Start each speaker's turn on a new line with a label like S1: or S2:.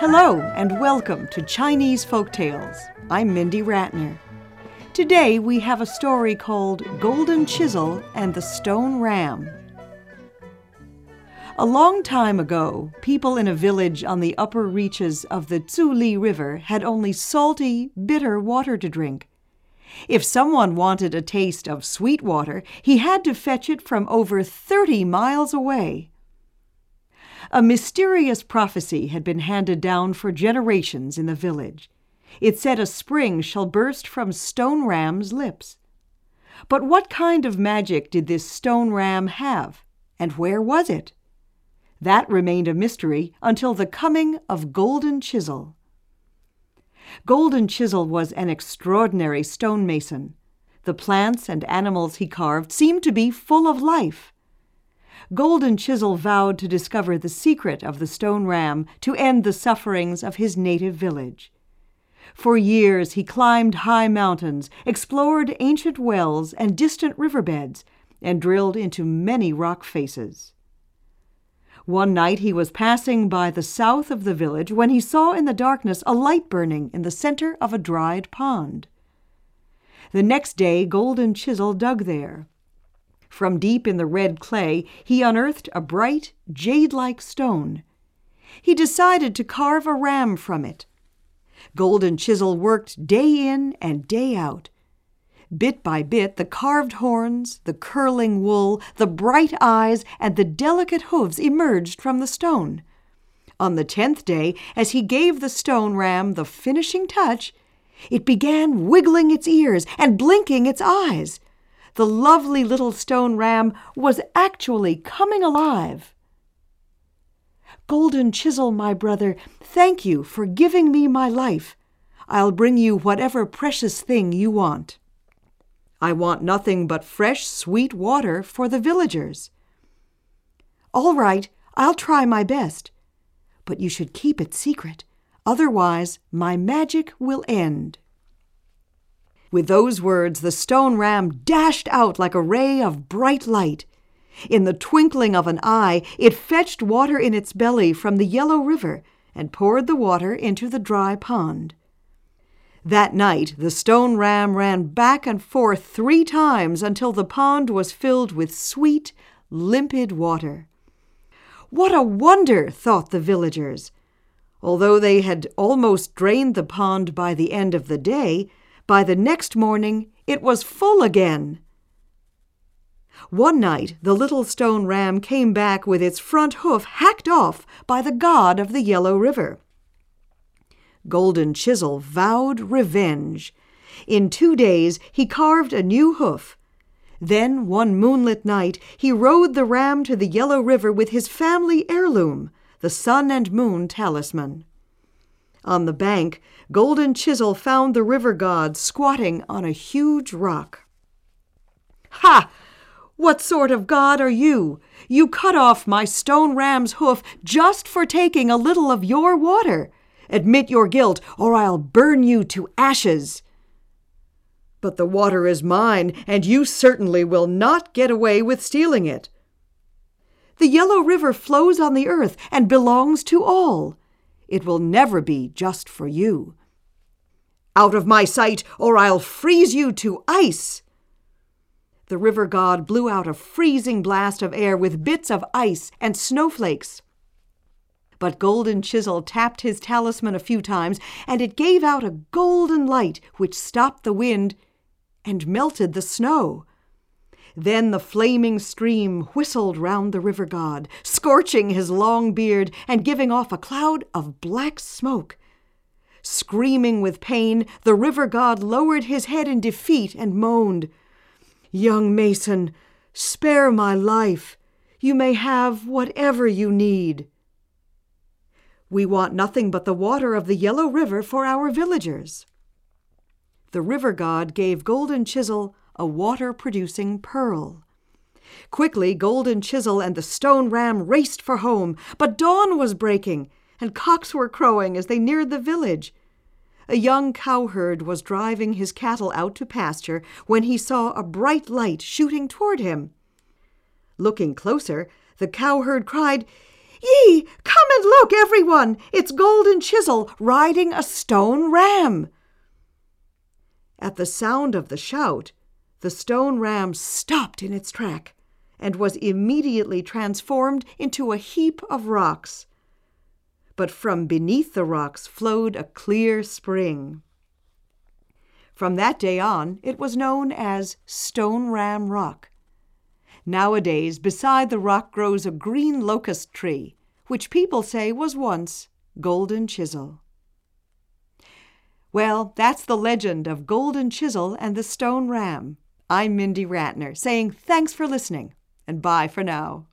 S1: Hello, and welcome to Chinese Folk Tales. I'm Mindy Ratner. Today we have a story called Golden Chisel and the Stone Ram. A long time ago, people in a village on the upper reaches of the Zuli River had only salty, bitter water to drink. If someone wanted a taste of sweet water, he had to fetch it from over 30 miles away. A mysterious prophecy had been handed down for generations in the village. It said a spring shall burst from Stone Ram's lips. But what kind of magic did this Stone Ram have, and where was it? That remained a mystery until the coming of Golden Chisel. Golden Chisel was an extraordinary stonemason. The plants and animals he carved seemed to be full of life. Golden Chisel vowed to discover the secret of the stone ram to end the sufferings of his native village. For years he climbed high mountains, explored ancient wells and distant riverbeds, and drilled into many rock faces. One night he was passing by the south of the village when he saw in the darkness a light burning in the center of a dried pond. The next day Golden Chisel dug there. From deep in the red clay, he unearthed a bright, jade like stone. He decided to carve a ram from it. Golden Chisel worked day in and day out. Bit by bit, the carved horns, the curling wool, the bright eyes, and the delicate hooves emerged from the stone. On the tenth day, as he gave the stone ram the finishing touch, it began wiggling its ears and blinking its eyes the lovely little stone ram was actually coming alive. Golden Chisel, my brother, thank you for giving me my life. I'll bring you whatever precious thing you want. I want nothing but fresh, sweet water for the villagers. All right, I'll try my best. But you should keep it secret, otherwise, my magic will end. With those words, the stone ram dashed out like a ray of bright light. In the twinkling of an eye, it fetched water in its belly from the yellow river and poured the water into the dry pond. That night, the stone ram ran back and forth three times until the pond was filled with sweet, limpid water. What a wonder, thought the villagers. Although they had almost drained the pond by the end of the day, by the next morning, it was full again. One night, the little stone ram came back with its front hoof hacked off by the god of the Yellow River. Golden Chisel vowed revenge. In two days, he carved a new hoof. Then, one moonlit night, he rode the ram to the Yellow River with his family heirloom, the sun and moon talisman. On the bank, Golden Chisel found the river god squatting on a huge rock. Ha! What sort of god are you? You cut off my stone ram's hoof just for taking a little of your water. Admit your guilt, or I'll burn you to ashes. But the water is mine, and you certainly will not get away with stealing it. The Yellow River flows on the earth and belongs to all. It will never be just for you. Out of my sight, or I'll freeze you to ice! The river god blew out a freezing blast of air with bits of ice and snowflakes. But Golden Chisel tapped his talisman a few times, and it gave out a golden light which stopped the wind and melted the snow. Then the flaming stream whistled round the river god, scorching his long beard and giving off a cloud of black smoke. Screaming with pain, the river god lowered his head in defeat and moaned, Young Mason, spare my life. You may have whatever you need. We want nothing but the water of the Yellow River for our villagers. The river god gave Golden Chisel a water producing pearl. Quickly, Golden Chisel and the stone ram raced for home, but dawn was breaking, and cocks were crowing as they neared the village. A young cowherd was driving his cattle out to pasture when he saw a bright light shooting toward him. Looking closer, the cowherd cried, Ye, come and look, everyone! It's Golden Chisel riding a stone ram! At the sound of the shout, the stone ram stopped in its track and was immediately transformed into a heap of rocks. But from beneath the rocks flowed a clear spring. From that day on, it was known as Stone Ram Rock. Nowadays, beside the rock grows a green locust tree, which people say was once Golden Chisel. Well, that's the legend of Golden Chisel and the Stone Ram. I'm Mindy Ratner saying thanks for listening and bye for now.